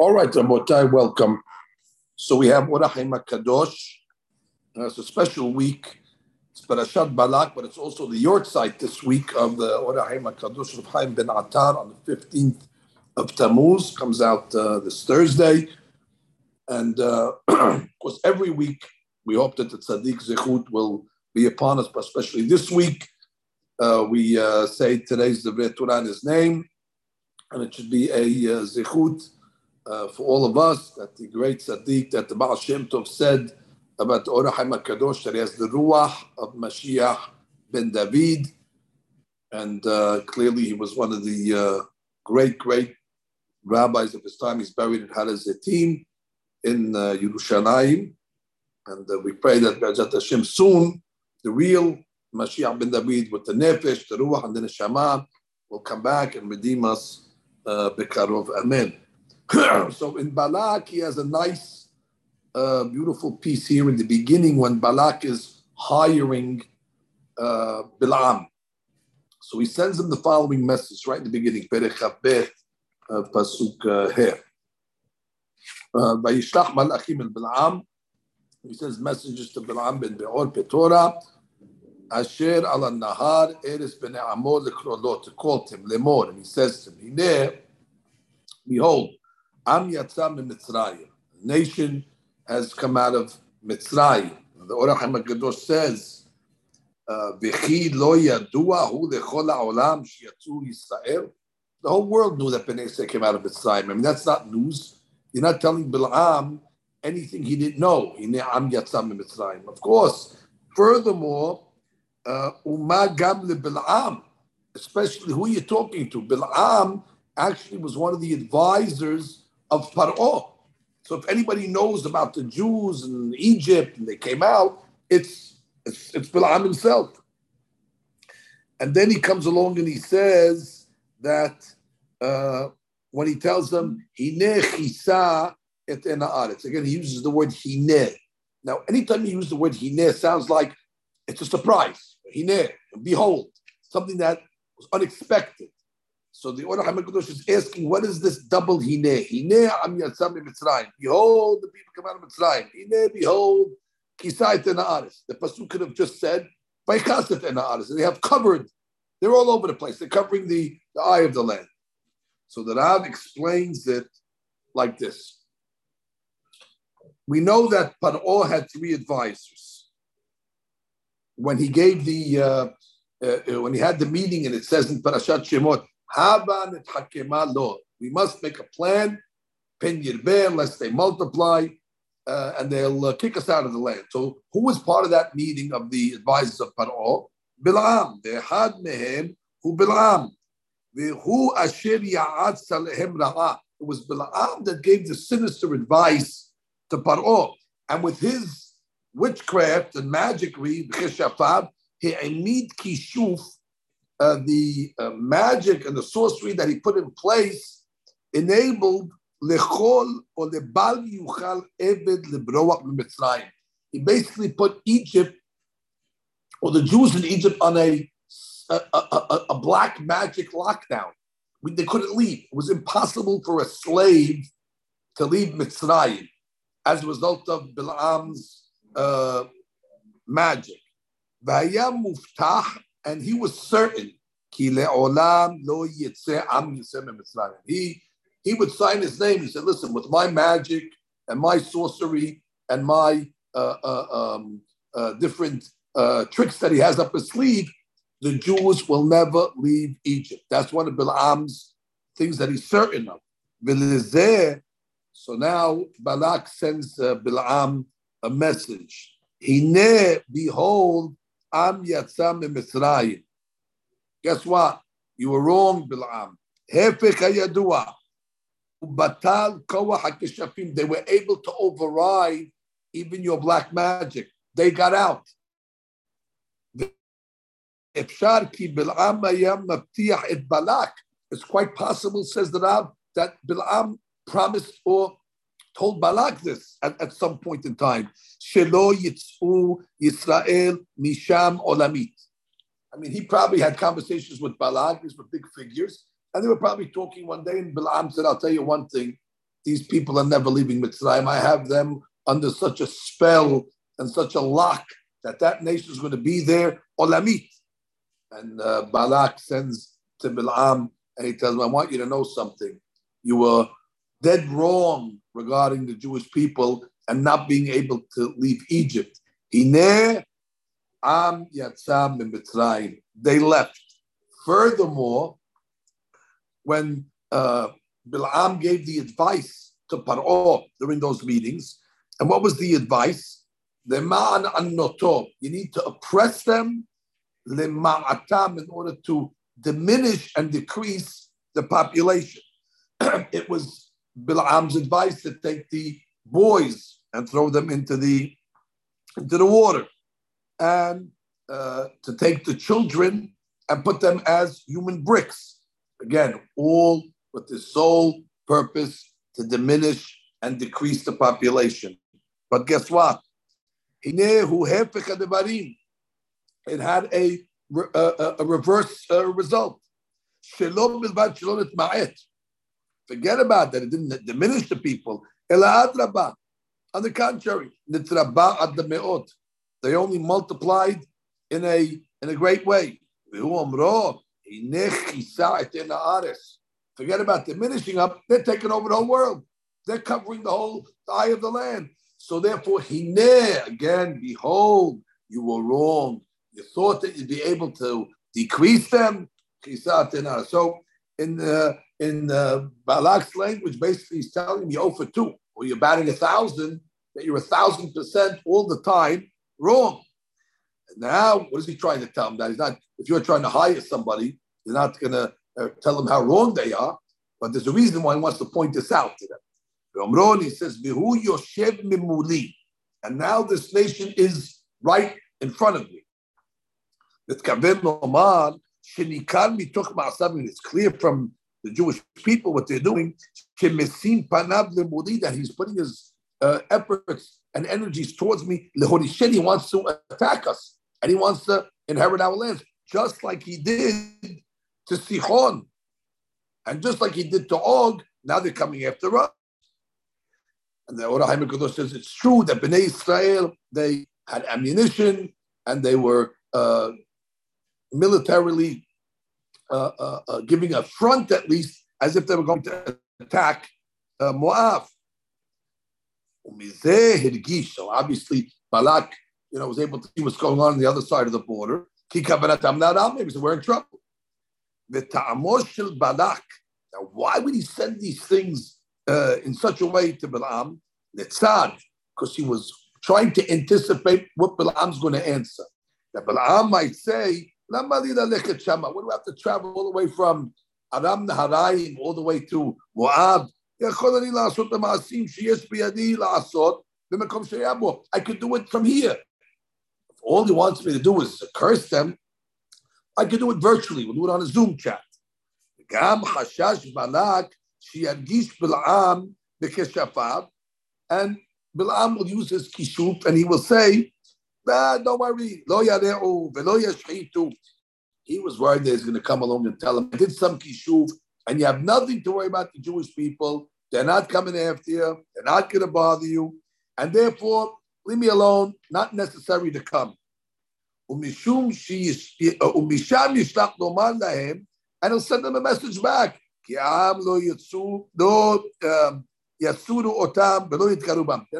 All right, Rabotai, welcome. So we have Orahim Kadosh. Uh, it's a special week. It's Parashat Balak, but it's also the Yahrzeit this week of the Orahim Kadosh of Chaim ben Atar on the 15th of Tammuz. Comes out uh, this Thursday. And uh, of course, every week we hope that the Tzaddik Zechut will be upon us, but especially this week. Uh, we uh, say today's the Torah in his name, and it should be a uh, Zechut uh, for all of us that the great Tzaddik that the Baal Shem Tov said about the Orah HaKadosh that he has the Ruach of Mashiach ben David. And uh, clearly he was one of the uh, great, great rabbis of his time. He's buried in Har Zetim in uh, Yerushalayim. And uh, we pray that Be'ezat Hashem soon, the real Mashiach ben David with the Nefesh, the Ruach, and the Neshama will come back and redeem us. Uh, Bekarov. Amen. so in Balak, he has a nice, uh, beautiful piece here in the beginning when Balak is hiring uh, Bilam. So he sends him the following message right in the beginning, uh, Pasuk uh, here. Uh, Vayishlach Malachim el Bilam. He sends messages to Bilam ben Beor Petora. Asher ala Nahar Eres ben Amor lekrolot to call him Lemor, and he says to him, Behold, Am Yatzam Mitzrayim. Nation has come out of Mitzrayim. The Orach HaMakadosh says, V'chi lo yadua hu lechol ha'olam shiyatzu Yisrael. The whole world knew that Bnei Yisrael came out of Mitzrayim. I mean, that's not news. You're not telling Bil'am anything he didn't know. Am Yatzam Mitzrayim. Of course. Furthermore, uh, Uma gam Bil'am, especially who you're talking to. Bil'am actually was one of the advisors of Paro. So if anybody knows about the Jews in Egypt and they came out, it's it's, it's Bilam himself. And then he comes along and he says that uh, when he tells them Hine chisa et enaaretz. Again, he uses the word hine. Now, anytime you use the word hine, it sounds like it's a surprise. Hine, behold, something that was unexpected. So the Orah HaMekadosh is asking, what is this double hine? Hine am yatzam Mitzrayim. Behold, the people come out of Mitzrayim. Hine, behold, kisayt ena'aris. The Pasuk could have just said, vaychaset ena'aris. They have covered, they're all over the place. They're covering the, the eye of the land. So the Rav explains it like this. We know that Paro had three advisors. When he gave the, uh, uh, when he had the meeting, and it says in Parashat Shemot, we must make a plan, unless they multiply, uh, and they'll uh, kick us out of the land. So, who was part of that meeting of the advisors of Paro? Bilam. had mehem who Bilam. Who asher ya'ad salehem. It was Bilam that gave the sinister advice to Paro, and with his witchcraft and magicry, he emid kishuf uh, the uh, magic and the sorcery that he put in place enabled lechol or lebal yuchal eved lebroach mitzrayim. He basically put Egypt or the Jews in Egypt on a a, a, a black magic lockdown. They couldn't leave. It was impossible for a slave to leave Mitzrayim as a result of Bilam's uh, magic and he was certain he he would sign his name. He said, "Listen, with my magic and my sorcery and my uh, uh, um, uh, different uh, tricks that he has up his sleeve, the Jews will never leave Egypt." That's one of Bilam's things that he's certain of. So now Balak sends uh, Bilam a message. He Hine, behold, Am Yatzam Mitzrayim. Guess what? You were wrong, Bilam. Hefek hayadua. Batal koach hakishafim. They were able to override even your black magic. They got out. Bilam ayam et Balak. It's quite possible, says the Rab, that Bilam promised or told Balak this at, at some point in time. Shelo Yitz'u Yisrael Misham Olamit. I mean, he probably had conversations with Balak, these were big figures, and they were probably talking one day, and Balaam said, I'll tell you one thing, these people are never leaving Mitzrayim. I have them under such a spell and such a lock that that nation is going to be there, olamit. And uh, Balak sends to Bilam and he tells him, I want you to know something. You were dead wrong regarding the Jewish people and not being able to leave Egypt. They left. Furthermore, when uh, Bilam gave the advice to Paro during those meetings, and what was the advice? The man anoto. You need to oppress them in order to diminish and decrease the population. it was Bilam's advice to take the boys and throw them into the into the water, and uh, to take the children and put them as human bricks. Again, all with the sole purpose to diminish and decrease the population. But guess what? It had a, a, a reverse uh, result. Forget about that. It didn't diminish the people. On the contrary, they only multiplied in a in a great way. Forget about diminishing up. They're taking over the whole world. They're covering the whole eye of the land. So therefore, hine again, behold, you were wrong. You thought that you'd be able to decrease them. So in uh, in uh, Balak's language, basically, he's telling him you, oh for two, or you're batting a thousand, that you're a thousand percent all the time wrong. And now, what is he trying to tell him? That he's not. If you're trying to hire somebody, you're not going to uh, tell them how wrong they are. But there's a reason why he wants to point this out to them. Omron, he says, Bihu Yoshev Mimuli. And now this nation is right in front of me. It's clear from the Jewish people what they're doing. That he's putting his uh, efforts and energies towards me. He wants to attack us and he wants to inherit our lands, just like he did to Sichon. And just like he did to Og, now they're coming after us. And the Orah HaKadosh says it's true that Bnei Israel, they had ammunition and they were uh, militarily uh, uh, uh giving a front at least as if they were going to attack uh, Moab. So obviously Balak, you know, was able to see what's going on on the other side of the border. Maybe we're in trouble. Balak. Now, why would he send these things uh, in such a way to Balaam, Netzad, because he was trying to anticipate what Balaam's going to answer. That Balaam might say, what do we have to travel all the way from Aram Naharaim all the way to Moab? I could do it from here. If all he wants me to do is curse them, I could do it virtually. We'll do it on a Zoom chat. And Bilam will use his kishuf and he will say, no, don't worry. Lo yare'u velo yashhitu. He was worried that he's going to come along and tell him, I did some kishuf, and you have nothing to worry about the Jewish people. They're not coming after you. They're not going to bother you. And therefore, leave me alone. Not necessary to come. Uh, and he'll send them a message back. Um, They're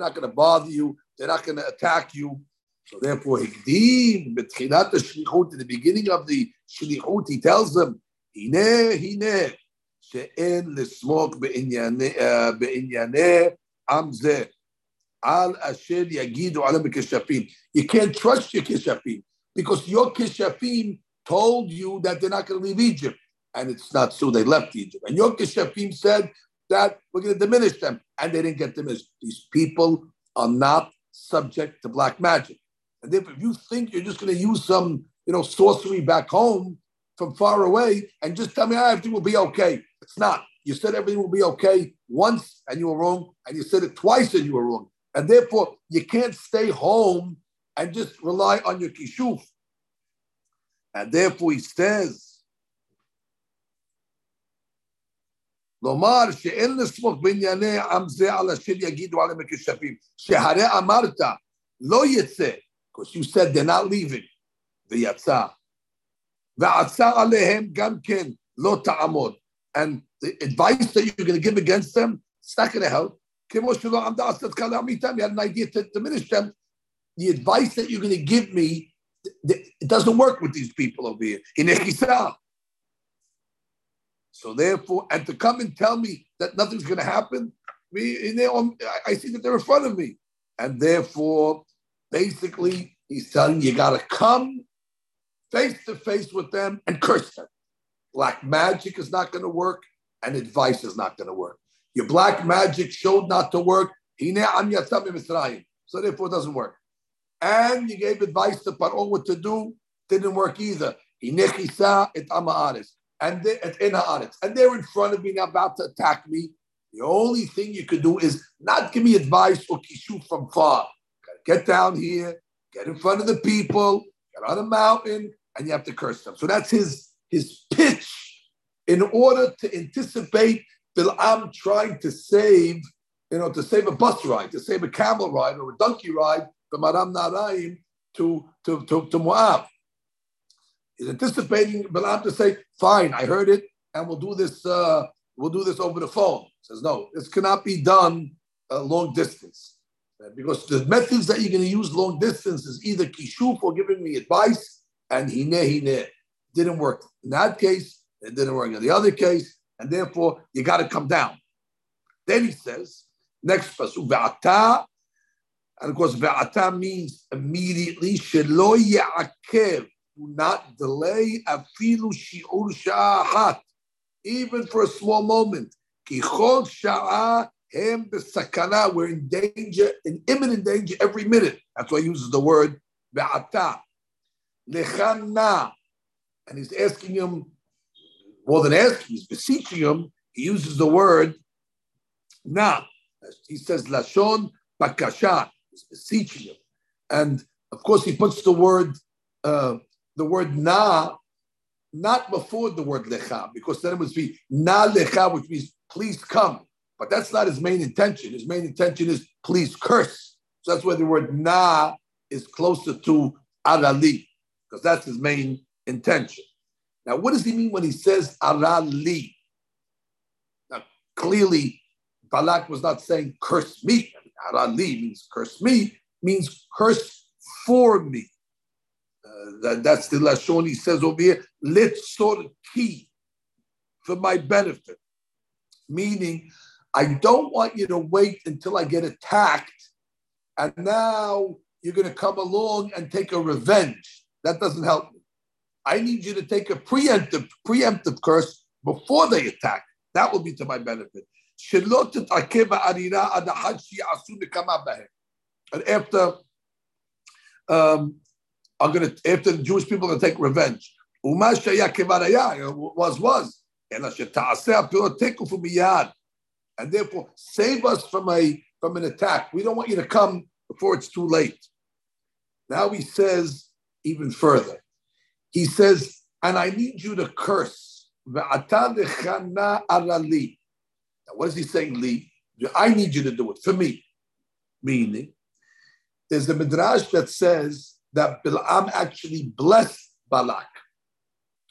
not going to bother you. They're not going to attack you. So therefore, Higdim, Betchilat Shlichut, in the beginning of the Shlichut, he tells them, Hine, Hine, She'en Lismok eh, Be'inyane Amze, Al Asher Yagidu Alam Keshafim. You can't trust your Keshafim because your Keshafim told you that they're not going to leave Egypt. And it's not so. They left Egypt. And your Keshafim said that we're going to diminish them. And they didn't get diminished. These people are not subject to black magic. And if, if you think you're just going to use some, you know, sorcery back home from far away and just tell me oh, everything will be okay, it's not. You said everything will be okay once and you were wrong, and you said it twice and you were wrong. And therefore, you can't stay home and just rely on your kishuf. And therefore, he says, לומר שאין לסמוך בענייני עם זה על אשר יגידו עליהם הכשפים, שהרי אמרת, לא יצא, because you said they're not leaving, ויצא. ועצה עליהם גם כן לא תעמוד. And the advice that you're going to give against them, it's not going to help. כמו שלא עמדה הצדקה לעמיתם, you had an idea to diminish them. The advice that you're going to give me, it doesn't work with these people over here. So therefore, and to come and tell me that nothing's going to happen, me, I see that they're in front of me. And therefore, basically, he's telling you, got to come face to face with them and curse them. Black magic is not going to work, and advice is not going to work. Your black magic showed not to work. So therefore, it doesn't work. And you gave advice to Paro what to do, didn't work either. And they, and they're in front of me now about to attack me. The only thing you could do is not give me advice or kishu from far. Get down here, get in front of the people, get on a mountain, and you have to curse them. So that's his his pitch in order to anticipate Bil'am trying to save, you know, to save a bus ride, to save a camel ride or a donkey ride from Aram Naharaim to, to, to, to Moab. He's anticipating Bil'am to say, fine, I heard it, and we'll do this, uh, we'll do this over the phone. He says, no, this cannot be done uh, long distance. Because the methods that you're going to use long distance is either kishuf or giving me advice, and hine hine. Didn't work. In that case, it didn't work. In the other case, and therefore you got to come down. Then he says, next pasuk, ve'ata, and of course ve'ata means immediately, shelo ya'akev, do not delay afilu shi'ur sha'ahat, even for a small moment. Kichol sha'a hem b'sakana, we're in danger, in imminent danger every minute. That's why he uses the word ve'ata. Lechana, and he's asking him, more than asking, he's beseeching him. He uses the word na. He says lashon bakasha. He's beseeching him, and of course he puts the word uh, the word na not before the word lecha because then it would be na lecha, which means please come. But that's not his main intention. His main intention is please curse. So that's why the word na is closer to arali because that's his main intention. Now, what does he mean when he says Arali? Now, clearly, Balak was not saying curse me. Arali means curse me, means curse for me. Uh, that, that's the Lashon he says over here, Litzor ki, for my benefit. Meaning, I don't want you to wait until I get attacked, and now you're going to come along and take a revenge. That doesn't help me. I need you to take a preemptive preemptive curse before they attack. That will be to my benefit. And after um, I'm gonna after the Jewish people are gonna take revenge. Was was. And therefore save us from a from an attack. We don't want you to come before it's too late. Now he says even further. He says, and I need you to curse. Now, what is he saying, Li? I need you to do it for me. Meaning, there's a midrash that says that Bilam actually blessed Balak.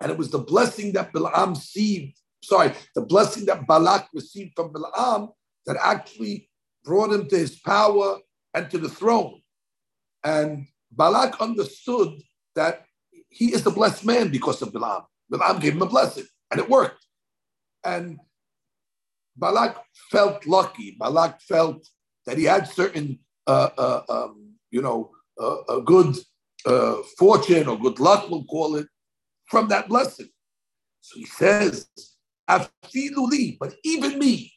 And it was the blessing that Bilam received, sorry, the blessing that Balak received from Bilam that actually brought him to his power and to the throne. And Balak understood that he is the blessed man because of Bilam. Bilam gave him a blessing, and it worked. And Balak felt lucky. Balak felt that he had certain, uh, uh, um, you know, uh, a good uh, fortune or good luck, we'll call it, from that blessing. So he says, But even me,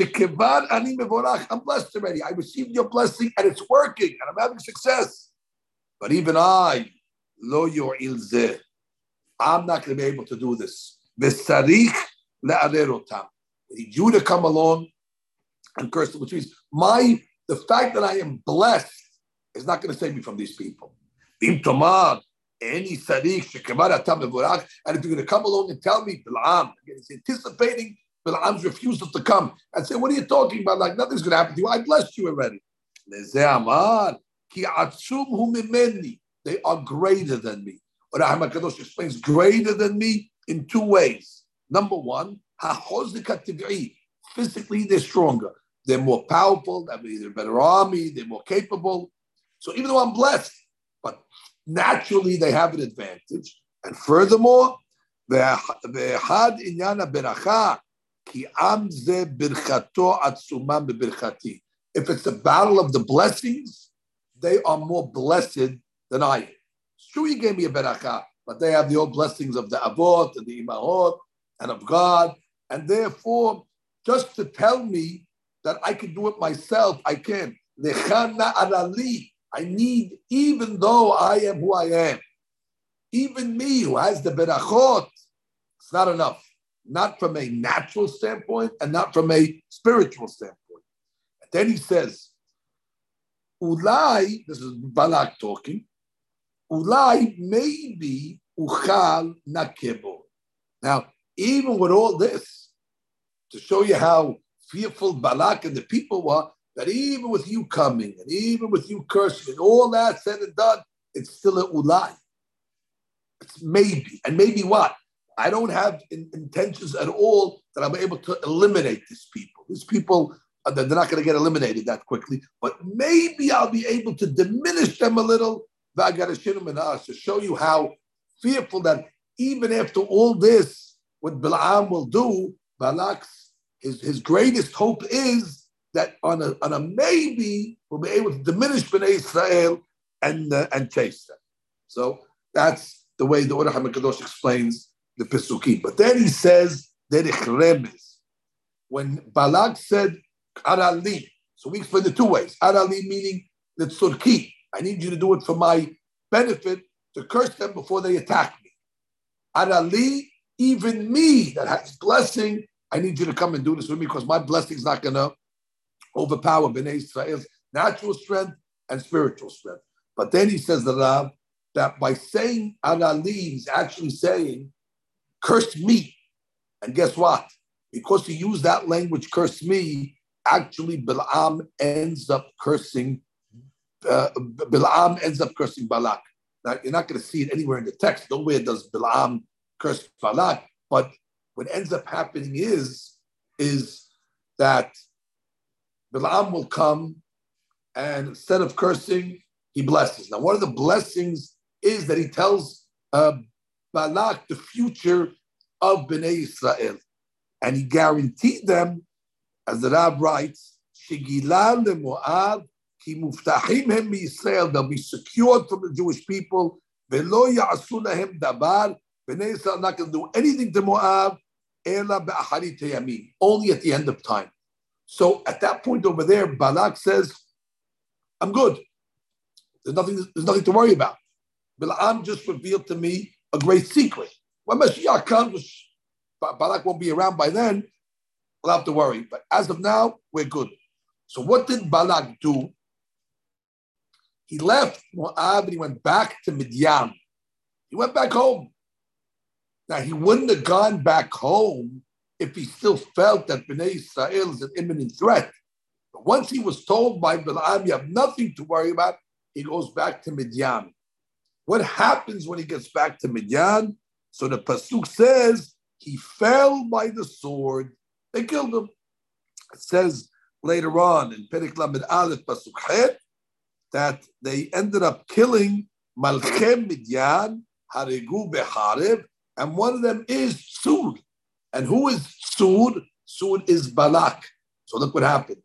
I'm blessed already. I received your blessing and it's working and I'm having success. But even I, lo yo'il I'm not going to be able to do this. V'sarich le'arerotam. Need you to come along and curse them, which means my the fact that I am blessed is not going to save me from these people. Im tomad, any sarich shekevar atam and if you're going to come along and tell me, Bilam, he's anticipating Balaam's refusal to come and say, What are you talking about? Like nothing's going to happen to you. I blessed you already. They are greater than me. But HaKadosh explains greater than me in two ways. Number one, physically they're stronger. They're more powerful, that means they're a better army, they're more capable. So even though I'm blessed, but naturally they have an advantage. And furthermore, ואחד עניין הברכה, כי עם זה ברכתו עצומה בברכתי. If it's a battle of the blessings, they are more blessed than I am. It's true, he gave me a beracha, but they have the old blessings of the avot and the imahot and of God. And therefore, just to tell me that I can do it myself, I can. I need, even though I am who I am, even me who has the berachot, it's not enough. Not from a natural standpoint and not from a spiritual standpoint. And then he says, Ulai, this is Balak talking, Ulai maybe uchal nakebo. Now, even with all this, to show you how fearful Balak and the people were, that even with you coming and even with you cursing and all that said and done, it's still a ulai. It's maybe. And maybe what? I don't have in, intentions at all that I'm able to eliminate these people. These people, uh, they're not going to get eliminated that quickly, but maybe I'll be able to diminish them a little to show you how fearful that even after all this, what Balaam will do, Balak's his, his greatest hope is that on a, on a maybe we'll be able to diminish Bnei Israel and uh, and chase them. So that's the way the Orah HaMekadosh explains the Pesukim. But then he says, Derech Remez. When Balak said, Arali, so we explain the two ways. Arali meaning the Tzurki. I need you to do it for my benefit to curse them before they attack me. Arali, even me that has blessing, I need you to come and do this with me because my blessing is not going to overpower Bnei Israel's natural strength and spiritual strength. But then he says the that, that by saying Arali, he's actually saying curse me. And guess what? Because he used that language, curse me, actually Balaam ends up cursing, uh, Balaam ends up cursing Balak. Now, you're not going to see it anywhere in the text. Nowhere does Balaam curse Balak. But what ends up happening is, is that Balaam will come and instead of cursing, he blesses. Now, one of the blessings is that he tells uh, Balak the future of Bnei Israel. And he guaranteed them, as the Rab writes, Shigilal Moab, ki muftahim hem Israel, they'll be secured from the Jewish people. Velo ya'asu lahem dabar, Bnei Israel not going to do anything to Moab, only at the end of time. So at that point over there, Balak says, I'm good. There's nothing, there's nothing to worry about. Balaam just revealed to me a great secret. When Mashiach comes, Balak won't be around by then. We'll have to worry. But as of now, we're good. So what did Balak do? He left Moab and he went back to Midian. He went back home. Now he wouldn't have gone back home if he still felt that Bnei Israel is an imminent threat. But once he was told by Balaam, you have nothing to worry about, he goes back to Midian. What happens when he gets back to Midian? So the Pasuk says he fell by the sword. They killed him. It says later on in Perek Lamed Aleph Pasuk Het that they ended up killing Malchem Midian, Harigu Beharev, and one of them is Sur. And who is Sur? Sur is Balak. So look what happened.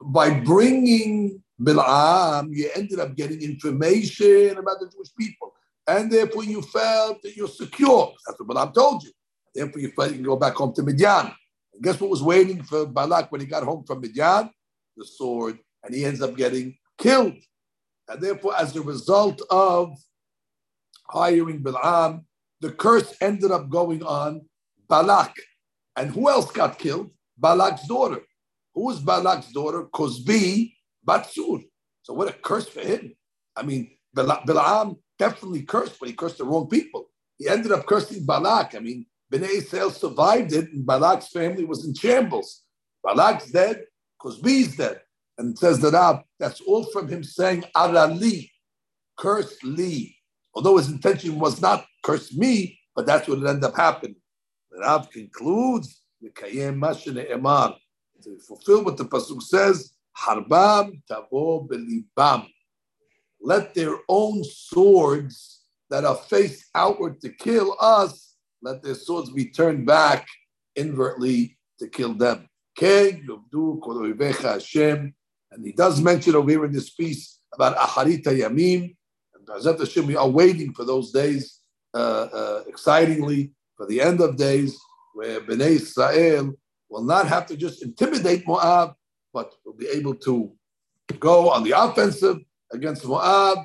By bringing Bil'am, you ended up getting information about the Jewish people. And therefore you felt that you're secure. That's what Bil'am told you. Therefore you felt you can go back home to Midian. And guess what was waiting for Balak when he got home from Midian? The sword. And he ends up getting killed. And therefore, as a result of hiring Bil'am, the curse ended up going on Balak. And who else got killed? Balak's daughter. Who was Balak's daughter? Kozbi Batsur. So what a curse for him. I mean, Balaam definitely cursed, but he cursed the wrong people. He ended up cursing Balak. I mean, Bnei Israel survived it, and Balak's family was in shambles. Balak's dead, Kozbi's dead. And says that Rab, that's all from him saying, Arali, curse Lee. Although his intention was not curse me, but that's what it ended up happening. The Rab concludes, the Kayem Mashin Emar, to fulfill what the Pasuk says, Harbam tavo belibam. Let their own swords that are faced outward to kill us, let their swords be turned back invertly to kill them. And he does mention over here in this piece about Aharita Yamim. And Hashem, we are waiting for those days uh, uh, excitingly, for the end of days, where Bnei Israel will not have to just intimidate Moab, but will be able to go on the offensive against Moab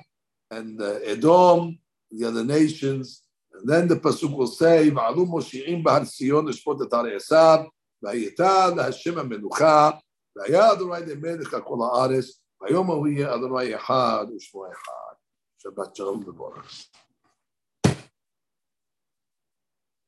and uh, Edom, the other nations. And then the Pasuk will say, "Va'alu moshi'im b'har Sion l'shpot et har Esav, v'ayita l'Hashem ha'menucha, le'melech ha'kol ha'aretz, v'ayom hu yeh Adonai echad u'shmo echad." Shabbat shalom levorach.